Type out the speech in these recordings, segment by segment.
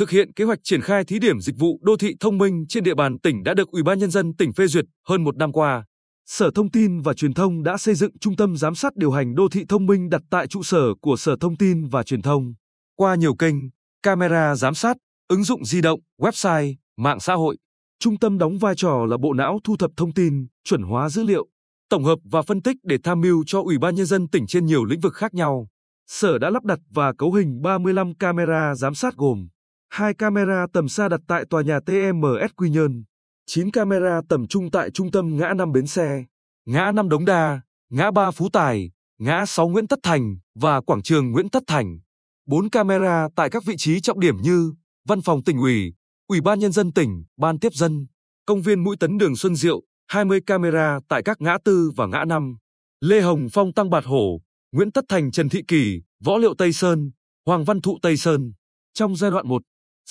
thực hiện kế hoạch triển khai thí điểm dịch vụ đô thị thông minh trên địa bàn tỉnh đã được Ủy ban nhân dân tỉnh phê duyệt hơn một năm qua. Sở Thông tin và Truyền thông đã xây dựng trung tâm giám sát điều hành đô thị thông minh đặt tại trụ sở của Sở Thông tin và Truyền thông. Qua nhiều kênh, camera giám sát, ứng dụng di động, website, mạng xã hội, trung tâm đóng vai trò là bộ não thu thập thông tin, chuẩn hóa dữ liệu, tổng hợp và phân tích để tham mưu cho Ủy ban nhân dân tỉnh trên nhiều lĩnh vực khác nhau. Sở đã lắp đặt và cấu hình 35 camera giám sát gồm hai camera tầm xa đặt tại tòa nhà TMS Quy Nhơn, 9 camera tầm trung tại trung tâm ngã năm Bến Xe, ngã năm Đống Đa, ngã ba Phú Tài, ngã 6 Nguyễn Tất Thành và quảng trường Nguyễn Tất Thành. 4 camera tại các vị trí trọng điểm như Văn phòng tỉnh ủy, Ủy ban nhân dân tỉnh, Ban tiếp dân, công viên Mũi Tấn đường Xuân Diệu, 20 camera tại các ngã tư và ngã năm. Lê Hồng Phong Tăng Bạt Hổ, Nguyễn Tất Thành Trần Thị Kỳ, Võ Liệu Tây Sơn, Hoàng Văn Thụ Tây Sơn. Trong giai đoạn 1,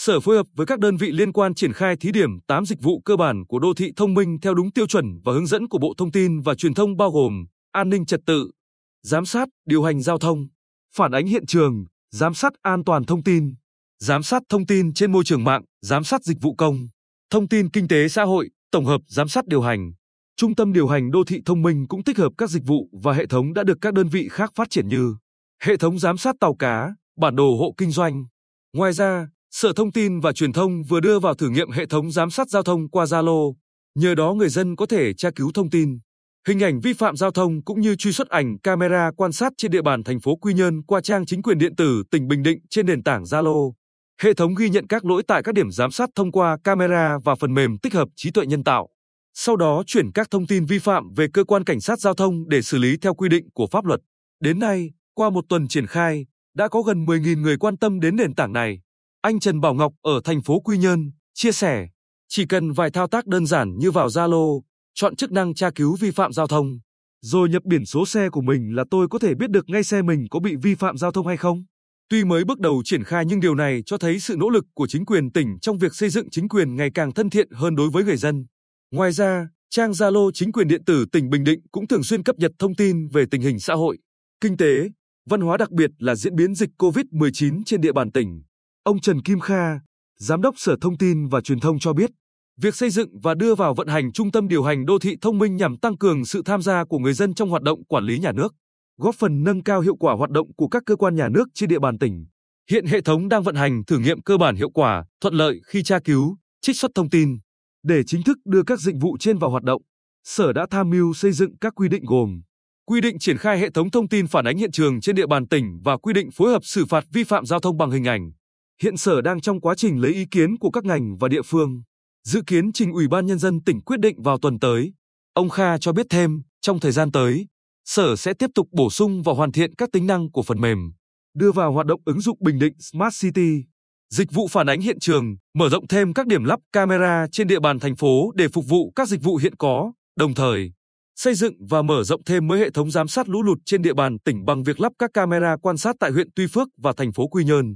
Sở phối hợp với các đơn vị liên quan triển khai thí điểm 8 dịch vụ cơ bản của đô thị thông minh theo đúng tiêu chuẩn và hướng dẫn của Bộ Thông tin và Truyền thông bao gồm an ninh trật tự, giám sát, điều hành giao thông, phản ánh hiện trường, giám sát an toàn thông tin, giám sát thông tin trên môi trường mạng, giám sát dịch vụ công, thông tin kinh tế xã hội, tổng hợp giám sát điều hành. Trung tâm điều hành đô thị thông minh cũng tích hợp các dịch vụ và hệ thống đã được các đơn vị khác phát triển như hệ thống giám sát tàu cá, bản đồ hộ kinh doanh. Ngoài ra, Sở Thông tin và Truyền thông vừa đưa vào thử nghiệm hệ thống giám sát giao thông qua Zalo, nhờ đó người dân có thể tra cứu thông tin, hình ảnh vi phạm giao thông cũng như truy xuất ảnh camera quan sát trên địa bàn thành phố Quy Nhơn qua trang chính quyền điện tử tỉnh Bình Định trên nền tảng Zalo. Hệ thống ghi nhận các lỗi tại các điểm giám sát thông qua camera và phần mềm tích hợp trí tuệ nhân tạo. Sau đó chuyển các thông tin vi phạm về cơ quan cảnh sát giao thông để xử lý theo quy định của pháp luật. Đến nay, qua một tuần triển khai, đã có gần 10.000 người quan tâm đến nền tảng này. Anh Trần Bảo Ngọc ở thành phố Quy Nhơn chia sẻ, chỉ cần vài thao tác đơn giản như vào Zalo, chọn chức năng tra cứu vi phạm giao thông, rồi nhập biển số xe của mình là tôi có thể biết được ngay xe mình có bị vi phạm giao thông hay không. Tuy mới bước đầu triển khai nhưng điều này cho thấy sự nỗ lực của chính quyền tỉnh trong việc xây dựng chính quyền ngày càng thân thiện hơn đối với người dân. Ngoài ra, trang Zalo chính quyền điện tử tỉnh Bình Định cũng thường xuyên cập nhật thông tin về tình hình xã hội, kinh tế, văn hóa đặc biệt là diễn biến dịch COVID-19 trên địa bàn tỉnh. Ông Trần Kim Kha, Giám đốc Sở Thông tin và Truyền thông cho biết, việc xây dựng và đưa vào vận hành trung tâm điều hành đô thị thông minh nhằm tăng cường sự tham gia của người dân trong hoạt động quản lý nhà nước, góp phần nâng cao hiệu quả hoạt động của các cơ quan nhà nước trên địa bàn tỉnh. Hiện hệ thống đang vận hành thử nghiệm cơ bản hiệu quả, thuận lợi khi tra cứu, trích xuất thông tin. Để chính thức đưa các dịch vụ trên vào hoạt động, Sở đã tham mưu xây dựng các quy định gồm quy định triển khai hệ thống thông tin phản ánh hiện trường trên địa bàn tỉnh và quy định phối hợp xử phạt vi phạm giao thông bằng hình ảnh. Hiện Sở đang trong quá trình lấy ý kiến của các ngành và địa phương, dự kiến trình Ủy ban Nhân dân tỉnh quyết định vào tuần tới. Ông Kha cho biết thêm, trong thời gian tới, Sở sẽ tiếp tục bổ sung và hoàn thiện các tính năng của phần mềm, đưa vào hoạt động ứng dụng Bình Định Smart City, dịch vụ phản ánh hiện trường, mở rộng thêm các điểm lắp camera trên địa bàn thành phố để phục vụ các dịch vụ hiện có, đồng thời xây dựng và mở rộng thêm mới hệ thống giám sát lũ lụt trên địa bàn tỉnh bằng việc lắp các camera quan sát tại huyện Tuy Phước và thành phố Quy Nhơn.